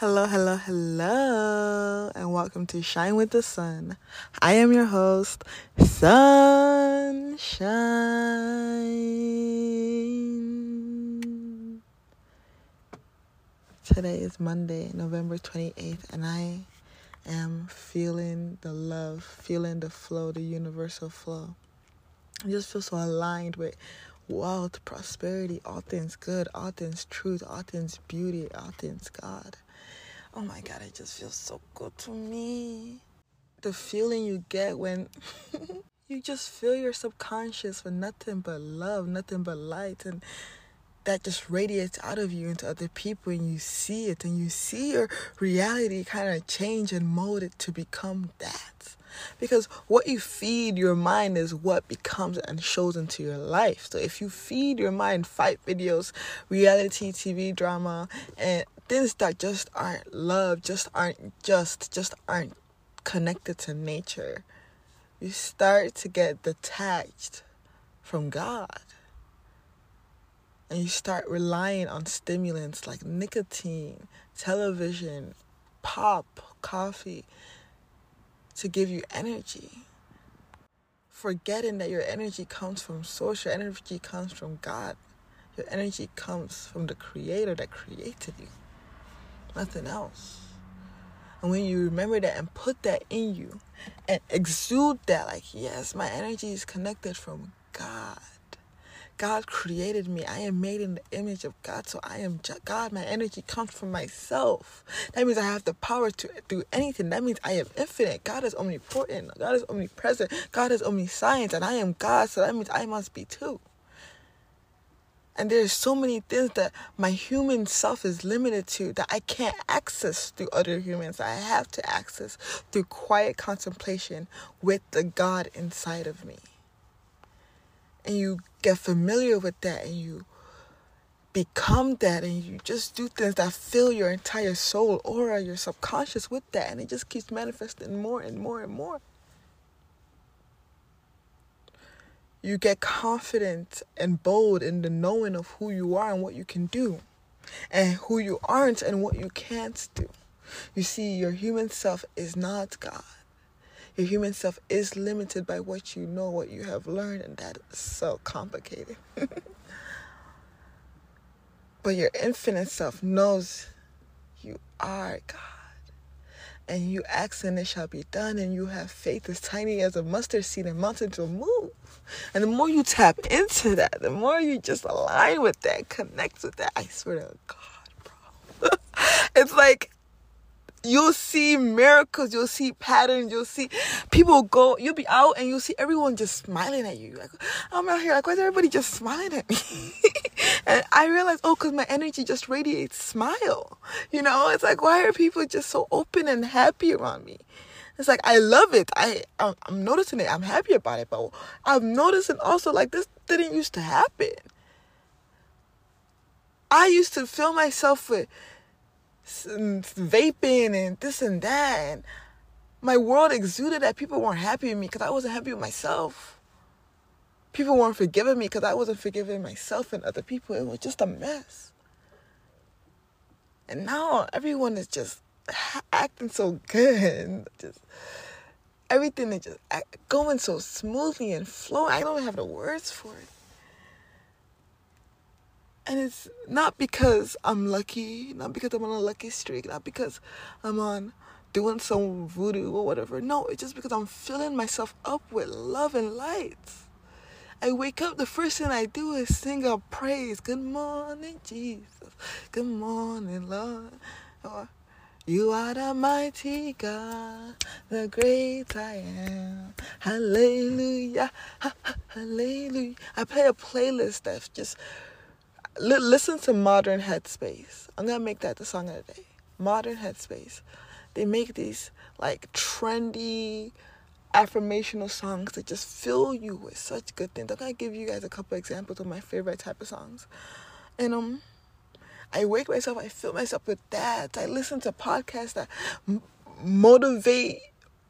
Hello, hello, hello, and welcome to Shine with the Sun. I am your host, Sunshine. Today is Monday, November 28th, and I am feeling the love, feeling the flow, the universal flow. I just feel so aligned with wealth, prosperity, all things good, all things truth, all things beauty, all things God. Oh my God, it just feels so good to me. The feeling you get when you just feel your subconscious with nothing but love, nothing but light, and that just radiates out of you into other people, and you see it, and you see your reality kind of change and mold it to become that. Because what you feed your mind is what becomes and shows into your life. So if you feed your mind fight videos, reality TV drama, and things that just aren't love, just aren't just, just aren't connected to nature, you start to get detached from God. And you start relying on stimulants like nicotine, television, pop, coffee to give you energy. Forgetting that your energy comes from source, your energy comes from God. Your energy comes from the creator that created you nothing else. And when you remember that and put that in you and exude that, like, yes, my energy is connected from God. God created me. I am made in the image of God. So I am God. My energy comes from myself. That means I have the power to do anything. That means I am infinite. God is omnipotent. God is omnipresent. God is omniscience. And I am God. So that means I must be too. And there's so many things that my human self is limited to that I can't access through other humans. I have to access through quiet contemplation with the God inside of me. And you get familiar with that and you become that and you just do things that fill your entire soul aura, your subconscious with that. And it just keeps manifesting more and more and more. You get confident and bold in the knowing of who you are and what you can do, and who you aren't and what you can't do. You see, your human self is not God. Your human self is limited by what you know, what you have learned, and that is so complicated. but your infinite self knows you are God and you ask and it shall be done and you have faith as tiny as a mustard seed and mountains will move. And the more you tap into that the more you just align with that connect with that. I swear to god bro. It's like you'll see miracles, you'll see patterns, you'll see people go, you'll be out and you'll see everyone just smiling at you. Like, I'm out here, like, why is everybody just smiling at me? and I realized, oh, because my energy just radiates smile. You know, it's like, why are people just so open and happy around me? It's like I love it. I I'm noticing it. I'm happy about it. But I'm noticing also like this didn't used to happen. I used to fill myself with vaping and this and that. And my world exuded that people weren't happy with me because I wasn't happy with myself. People weren't forgiving me because I wasn't forgiving myself and other people. It was just a mess. And now everyone is just acting so good. Just everything is just going so smoothly and flowing. I don't have the words for it. And it's not because I'm lucky, not because I'm on a lucky streak, not because I'm on doing some voodoo or whatever. No, it's just because I'm filling myself up with love and light. I wake up, the first thing I do is sing a praise. Good morning, Jesus. Good morning, Lord. Or, you are the mighty God, the great I am. Hallelujah. Hallelujah. I play a playlist that's just listen to Modern Headspace. I'm gonna make that the song of the day. Modern Headspace. They make these like trendy affirmational songs that just fill you with such good things. I'm gonna give you guys a couple examples of my favorite type of songs. And um I wake myself, I fill myself with that. I listen to podcasts that m- motivate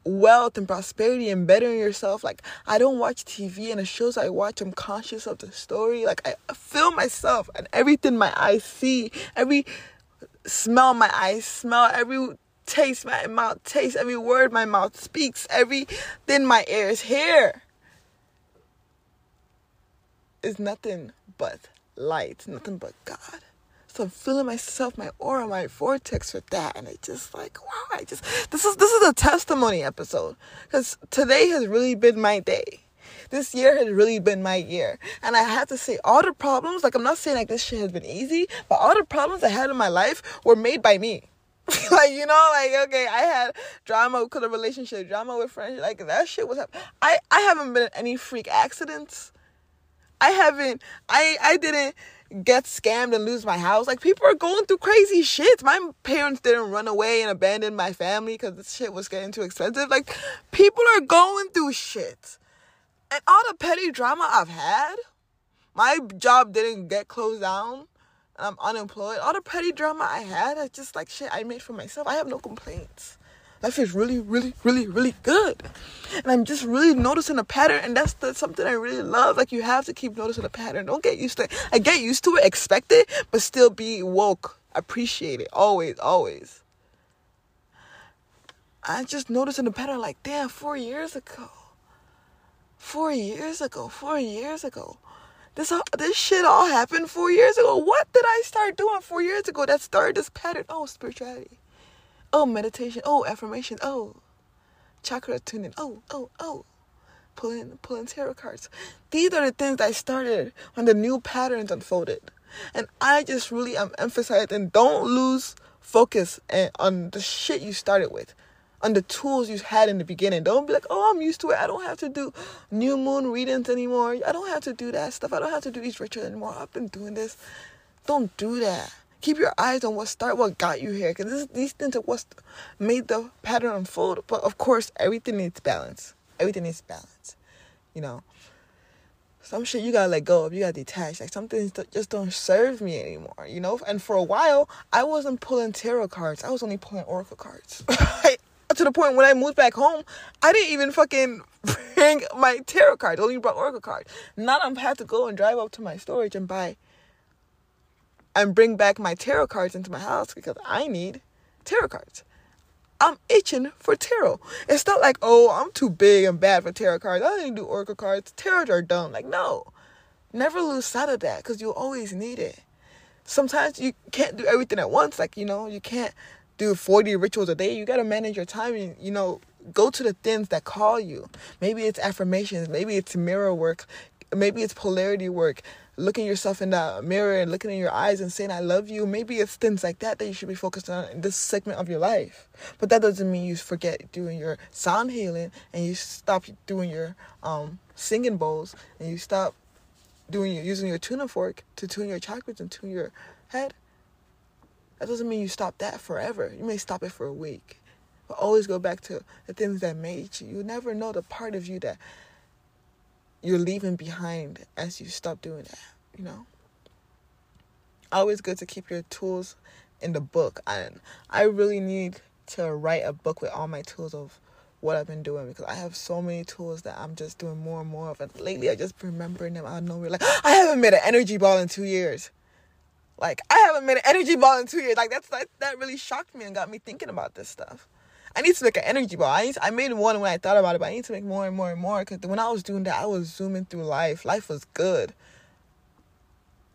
wealth and prosperity and bettering yourself. Like I don't watch TV and the shows I watch, I'm conscious of the story. Like I feel myself and everything my eyes see, every smell my eyes smell, every taste my mouth taste, every word my mouth speaks, everything my ears hear is nothing but light, nothing but God. So I'm feeling myself, my aura, my vortex with that, and it's just like, wow! I just this is this is a testimony episode because today has really been my day. This year has really been my year, and I have to say, all the problems, like I'm not saying like this shit has been easy, but all the problems I had in my life were made by me. like you know, like okay, I had drama with a relationship, drama with friends, like that shit was. I I haven't been in any freak accidents. I haven't. I I didn't get scammed and lose my house. Like people are going through crazy shit. My parents didn't run away and abandon my family because the shit was getting too expensive. Like people are going through shit. And all the petty drama I've had, my job didn't get closed down. I'm unemployed. All the petty drama I had, it's just like shit I made for myself. I have no complaints life feels really, really, really, really good. And I'm just really noticing a pattern, and that's the, something I really love. Like you have to keep noticing a pattern. Don't get used to it. I get used to it, expect it, but still be woke. Appreciate it. Always, always. I just noticing the pattern like, damn, four years ago. Four years ago, four years ago. This this shit all happened four years ago. What did I start doing four years ago that started this pattern? Oh, spirituality. Oh, meditation. Oh, affirmation. Oh, chakra tuning. Oh, oh, oh. Pulling, pulling tarot cards. These are the things I started when the new patterns unfolded. And I just really am emphasizing don't lose focus on the shit you started with, on the tools you had in the beginning. Don't be like, oh, I'm used to it. I don't have to do new moon readings anymore. I don't have to do that stuff. I don't have to do these rituals anymore. I've been doing this. Don't do that keep your eyes on what start what got you here because these things are what made the pattern unfold. But of course everything needs balance. Everything needs balance you know? Some shit you gotta let go of. You gotta detach. Like some things just don't serve me anymore you know? And for a while i wasn't pulling tarot cards. I was only pulling oracle cards. To the point when i moved back home i didn't even fucking bring my tarot cards I only brought oracle cards now i'm had to go and drive up to my storage and buy and bring back my tarot cards into my house because I need tarot cards. I'm itching for tarot. It's not like, oh, I'm too big and bad for tarot cards. I don't even do oracle cards. Tarot are dumb. Like, no. Never lose sight of that because you'll always need it. Sometimes you can't do everything at once. Like, you know, you can't do 40 rituals a day. You got to manage your time and, you know, go to the things that call you. Maybe it's affirmations. Maybe it's mirror work. Maybe it's polarity work looking yourself in the mirror and looking in your eyes and saying I love you. Maybe it's things like that that you should be focused on in this segment of your life. But that doesn't mean you forget doing your sound healing and you stop doing your um, singing bowls and you stop doing your using your tuning fork to tune your chakras and tune your head. That doesn't mean you stop that forever. You may stop it for a week. But always go back to the things that made you. You never know the part of you that you're leaving behind as you stop doing that, you know? Always good to keep your tools in the book. And I really need to write a book with all my tools of what I've been doing because I have so many tools that I'm just doing more and more of. And lately, I just remembering them out of nowhere. Like, I haven't made an energy ball in two years. Like, I haven't made an energy ball in two years. Like, that's that, that really shocked me and got me thinking about this stuff. I need to make an energy ball. I, I made one when I thought about it, but I need to make more and more and more because when I was doing that, I was zooming through life. Life was good.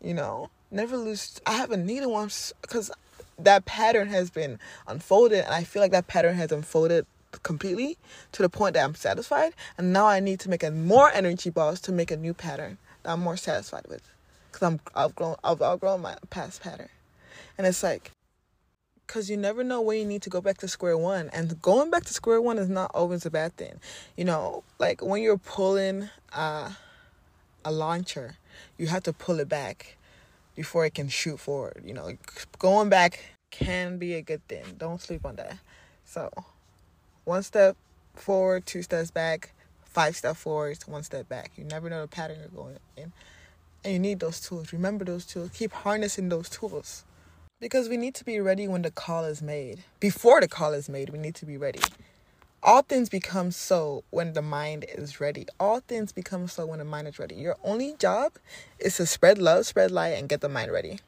You know, never lose. I haven't needed one because that pattern has been unfolded, and I feel like that pattern has unfolded completely to the point that I'm satisfied. And now I need to make a more energy balls to make a new pattern that I'm more satisfied with because I'm I've grown I've outgrown my past pattern, and it's like because you never know when you need to go back to square one. And going back to square one is not always a bad thing. You know like when you're pulling uh, a launcher you have to pull it back before it can shoot forward you know going back can be a good thing. Don't sleep on that. So one step forward two steps back five steps forward one step back. You never know the pattern you're going in. And you need those tools. Remember those tools. Keep harnessing those tools because we need to be ready when the call is made. Before the call is made, we need to be ready. All things become so when the mind is ready. All things become so when the mind is ready. Your only job is to spread love, spread light, and get the mind ready.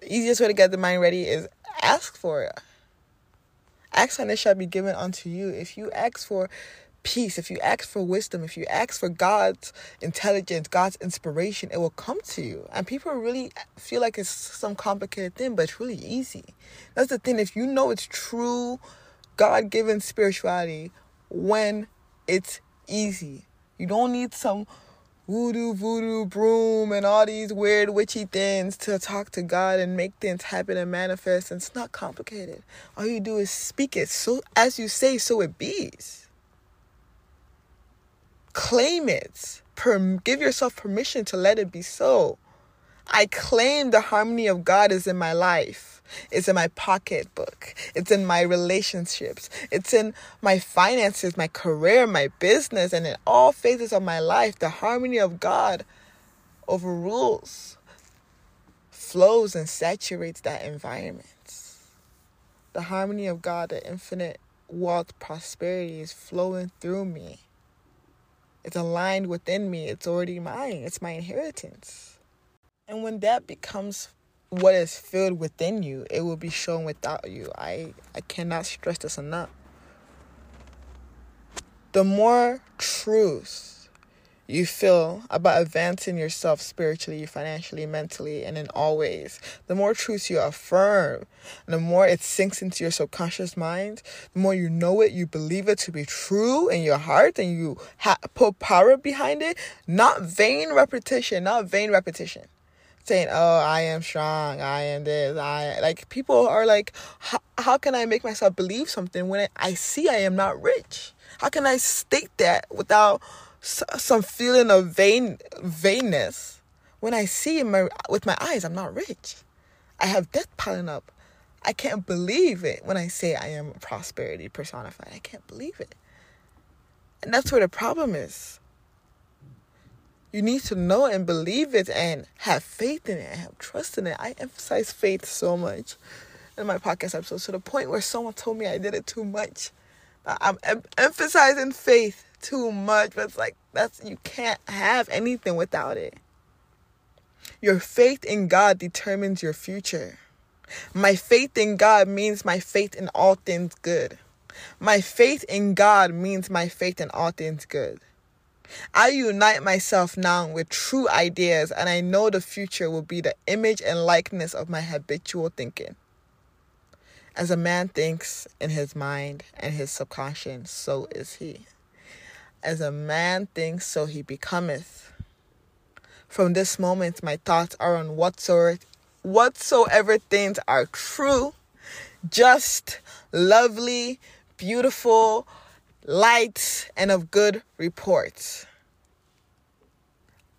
The easiest way to get the mind ready is ask for it. Ask and it shall be given unto you. If you ask for peace, if you ask for wisdom, if you ask for God's intelligence, God's inspiration, it will come to you. And people really feel like it's some complicated thing, but it's really easy. That's the thing. If you know it's true God given spirituality when it's easy, you don't need some voodoo, voodoo, broom, and all these weird witchy things to talk to God and make things happen and manifest. And it's not complicated. All you do is speak it. So as you say, so it bees claim it. Per- give yourself permission to let it be so. I claim the harmony of God is in my life. It's in my pocketbook. It's in my relationships. It's in my finances, my career, my business, and in all phases of my life. The harmony of God overrules, flows, and saturates that environment. The harmony of God, the infinite wealth, prosperity is flowing through me. It's aligned within me. It's already mine. It's my inheritance. And when that becomes what is filled within you, it will be shown without you. I, I cannot stress this enough. The more truth you feel about advancing yourself spiritually, financially, mentally, and in all ways, the more truths you affirm, the more it sinks into your subconscious mind, the more you know it, you believe it to be true in your heart, and you ha- put power behind it, not vain repetition, not vain repetition. Saying, oh, I am strong, I am this, I like people are like, how can I make myself believe something when I see I am not rich? How can I state that without some feeling of vain vainness when I see my with my eyes I'm not rich. I have debt piling up. I can't believe it when I say I am prosperity personified. I can't believe it. And that's where the problem is. You need to know and believe it and have faith in it and have trust in it. I emphasize faith so much in my podcast episodes to the point where someone told me I did it too much. I'm em- emphasizing faith too much, but it's like that's you can't have anything without it. Your faith in God determines your future. My faith in God means my faith in all things good. My faith in God means my faith in all things good. I unite myself now with true ideas, and I know the future will be the image and likeness of my habitual thinking. As a man thinks in his mind and his subconscious, so is he. As a man thinks, so he becometh. From this moment, my thoughts are on whatsoever, whatsoever things are true, just, lovely, beautiful, light, and of good report.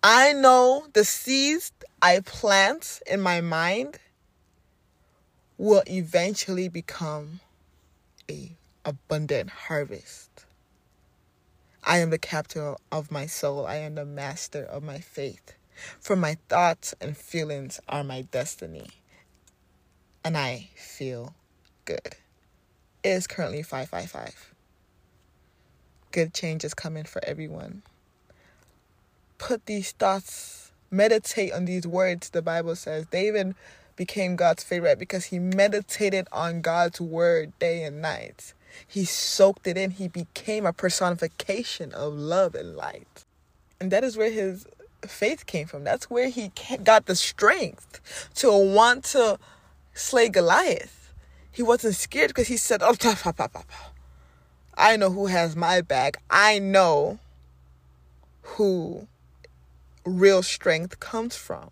I know the seeds I plant in my mind will eventually become a abundant harvest. I am the captain of my soul. I am the master of my faith. For my thoughts and feelings are my destiny. And I feel good. It is currently 555. Good change is coming for everyone. Put these thoughts, meditate on these words, the Bible says. David became God's favorite because he meditated on God's word day and night. He soaked it in. He became a personification of love and light. And that is where his faith came from. That's where he got the strength to want to slay Goliath. He wasn't scared because he said, Oh, I know who has my back. I know who real strength comes from.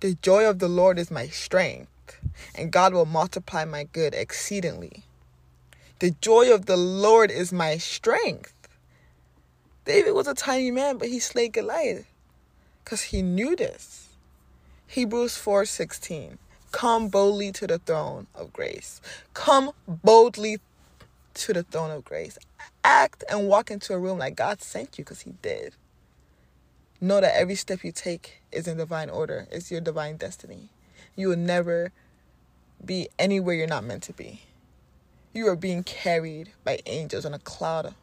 The joy of the Lord is my strength, and God will multiply my good exceedingly. The joy of the Lord is my strength. David was a tiny man, but he slayed Goliath because he knew this. Hebrews 4:16. Come boldly to the throne of grace. Come boldly to the throne of grace. Act and walk into a room like God sent you because he did. Know that every step you take is in divine order. It's your divine destiny. You will never be anywhere you're not meant to be. You are being carried by angels on a cloud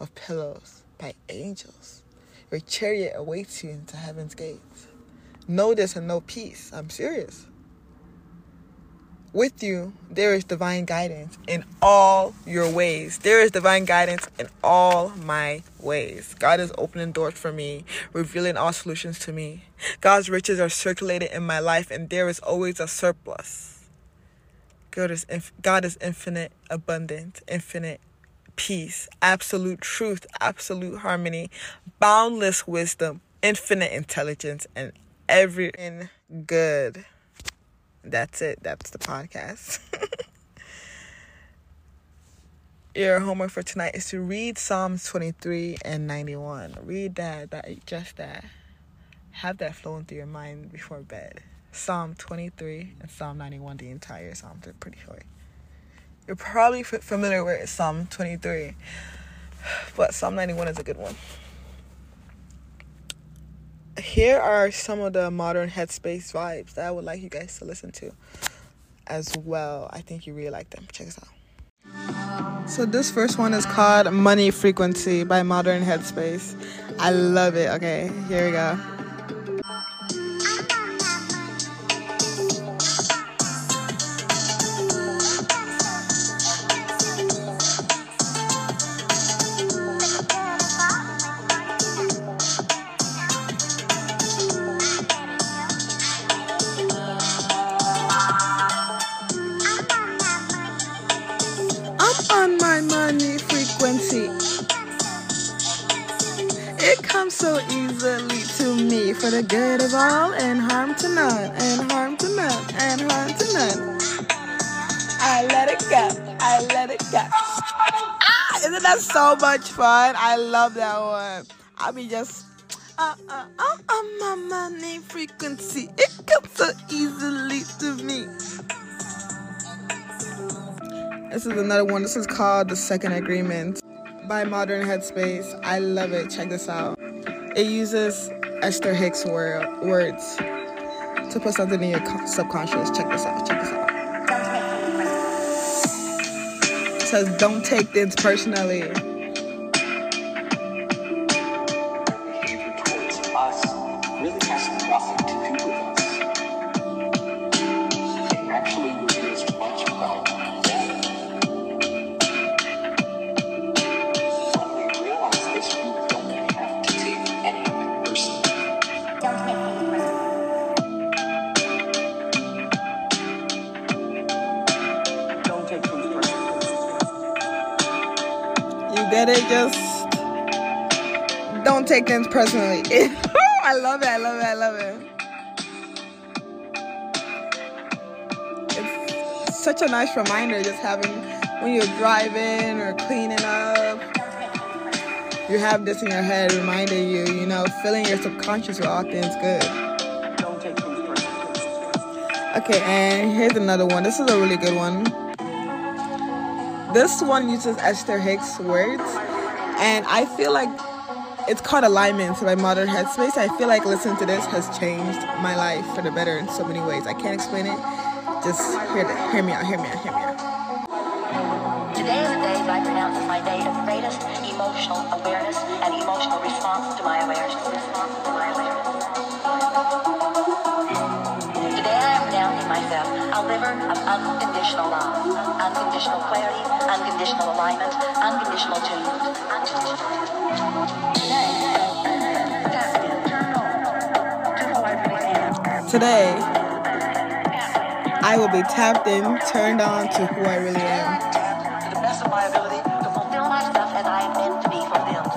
of pillows by angels. Your chariot awaits you into heaven's gates. Know this and know peace. I'm serious. with you, there is divine guidance in all your ways. There is divine guidance in all my ways. God is opening doors for me, revealing all solutions to me. God's riches are circulated in my life, and there is always a surplus. God is, inf- God is infinite, abundant, infinite peace, absolute truth, absolute harmony, boundless wisdom, infinite intelligence, and everything good. That's it. That's the podcast. Your homework for tonight is to read Psalms 23 and 91. Read that, that just that. Have that flowing through your mind before bed. Psalm 23 and Psalm 91, the entire Psalms are pretty short. You're probably familiar with Psalm 23, but Psalm 91 is a good one. Here are some of the modern headspace vibes that I would like you guys to listen to as well. I think you really like them. Check this out. So this first one is called Money Frequency by Modern Headspace. I love it. Okay, here we go. For the good of all and harm to none, and harm to none, and harm to none. I let it go. I let it go. Ah, isn't that so much fun? I love that one. I'll be just uh, uh, uh, uh, my money frequency. It comes so easily to me. This is another one. This is called The Second Agreement by Modern Headspace. I love it. Check this out. It uses Esther Hicks word, words to put something in your subconscious. Check this out. Check this out. Says, Don't take things personally. Personally. I love it. I love it. I love it. It's such a nice reminder just having when you're driving or cleaning up. You have this in your head reminding you, you know, filling your subconscious with all things good. Okay, and here's another one. This is a really good one. This one uses Esther Hicks words, and I feel like it's called Alignment by Modern Headspace. I feel like listening to this has changed my life for the better in so many ways. I can't explain it. Just hear, the, hear me out, hear me out, hear me out. Today is the day that I pronounce as my day of greatest emotional awareness and emotional response to my awareness. Response to my awareness. Today I am pronouncing myself a liver of unconditional love, unconditional clarity, unconditional alignment, unconditional attunement. Today, I will be tapped in, turned on to who I really am. To the best of my ability, to fulfill myself as I am meant to be fulfilled.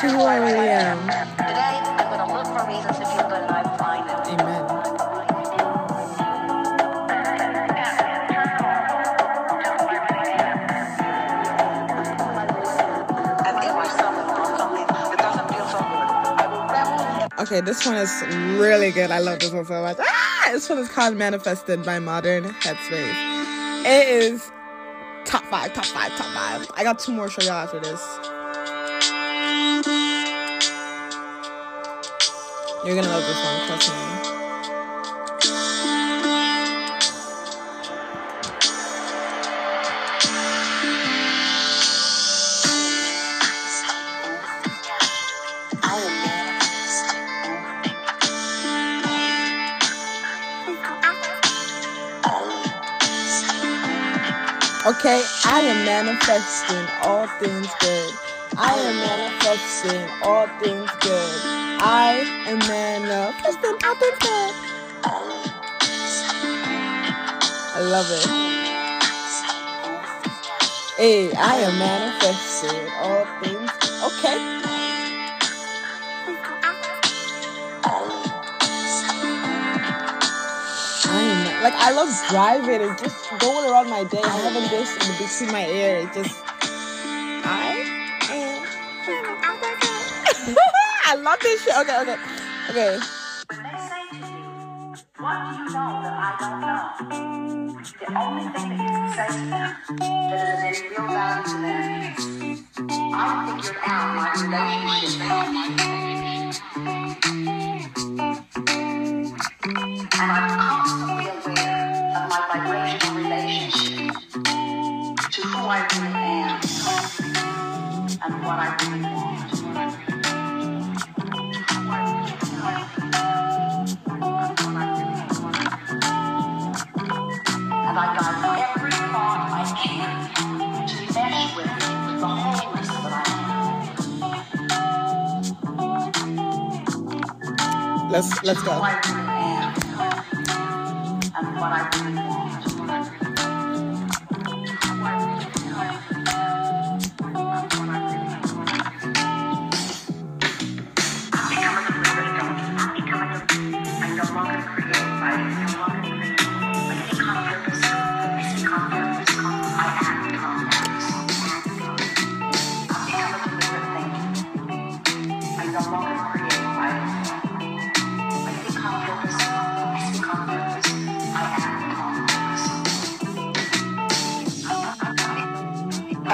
To who I really am. Okay, this one is really good. I love this one so much. Ah, this one is called Manifested by Modern Headspace. It is top five, top five, top five. I got two more show y'all after this. You're gonna love this one, trust me. Okay, I am manifesting all things good. I am manifesting all things good. I am manifesting all things good. I love it. Hey, I am manifesting all things. Okay. Like I love driving and just going around my day, I having this in between my ear. It just I am. I love this shit. Okay, okay, okay. What do you know that I don't know? The only thing that you can say to them that is any real value to them I figured out my relationship. And what I really want. And I guide every thought I can to mesh with the wholeness that I am. Let's let's go.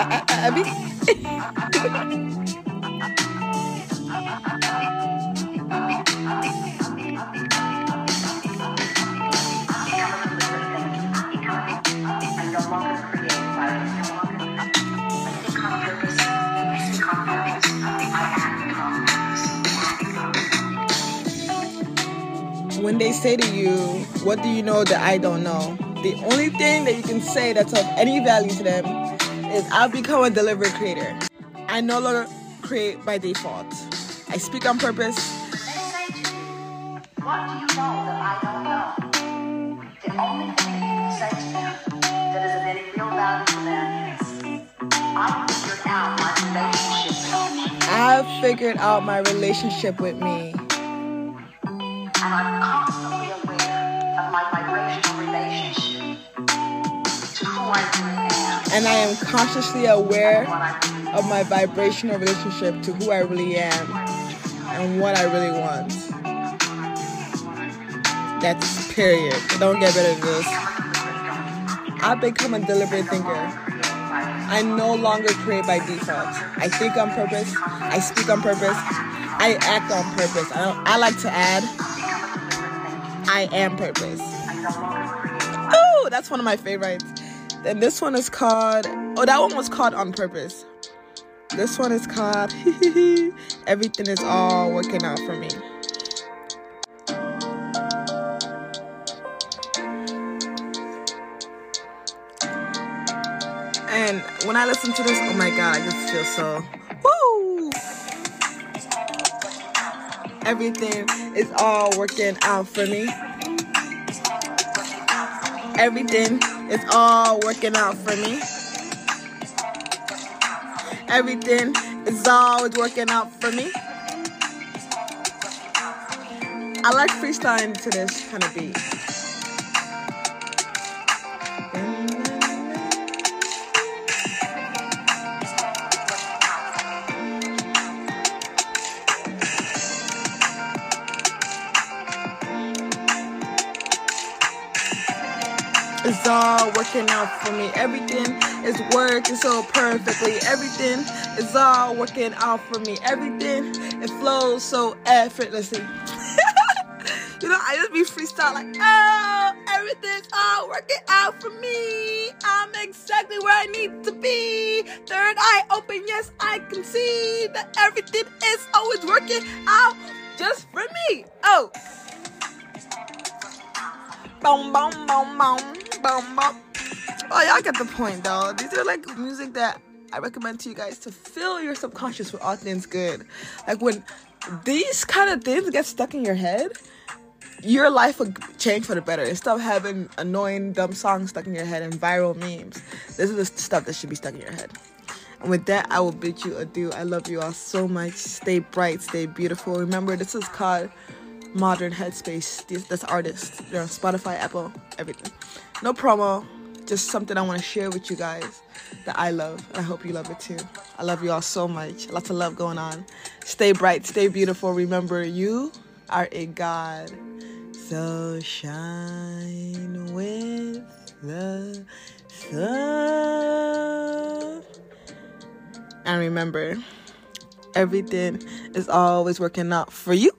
Purpose. when they say to you, "What do you know that I don't know?" The only thing that you can say that's of any value to them is, "I've become a deliberate creator. I no longer create by default. I speak on purpose. They say to you, what do you know that I don't know? The only thing you say to them that is of any real value to them is, I figured out my relationship I've figured out my relationship with me, and I'm constantly aware of my vibrational relationship to who I really am and I am consciously aware of my vibrational relationship to who I really am and what I really want." That's period. Don't get better than this. I've become a deliberate thinker. I no longer create by default. I think on purpose. I speak on purpose. I act on purpose. I, I like to add. I am purpose. Oh, that's one of my favorites. Then this one is called. Oh, that one was called on purpose. This one is called Everything is all working out for me. And when I listen to this, oh my god, I just feel so woo. Everything is all working out for me. Everything is all working out for me. Everything is always working out for me. I like freestyling to this kind of beat. It's all working out for me. Everything is working so perfectly. Everything is all working out for me. Everything it flows so effortlessly. you know, I just be freestyle like, oh, everything's all working out for me. I'm exactly where I need to be. Third eye open, yes, I can see that everything is always working out just for me. Oh. Boom, boom, boom, boom, boom, boom. Oh, y'all get the point though. These are like music that I recommend to you guys to fill your subconscious with all things good. Like when these kind of things get stuck in your head, your life will change for the better. Instead of having annoying, dumb songs stuck in your head and viral memes, this is the stuff that should be stuck in your head. And with that, I will bid you adieu. I love you all so much. Stay bright, stay beautiful. Remember, this is called Modern Headspace. This, this artist, they're on Spotify, Apple, everything. No promo, just something I want to share with you guys that I love. And I hope you love it too. I love you all so much. Lots of love going on. Stay bright, stay beautiful. Remember, you are a God. So shine with the sun. And remember, everything is always working out for you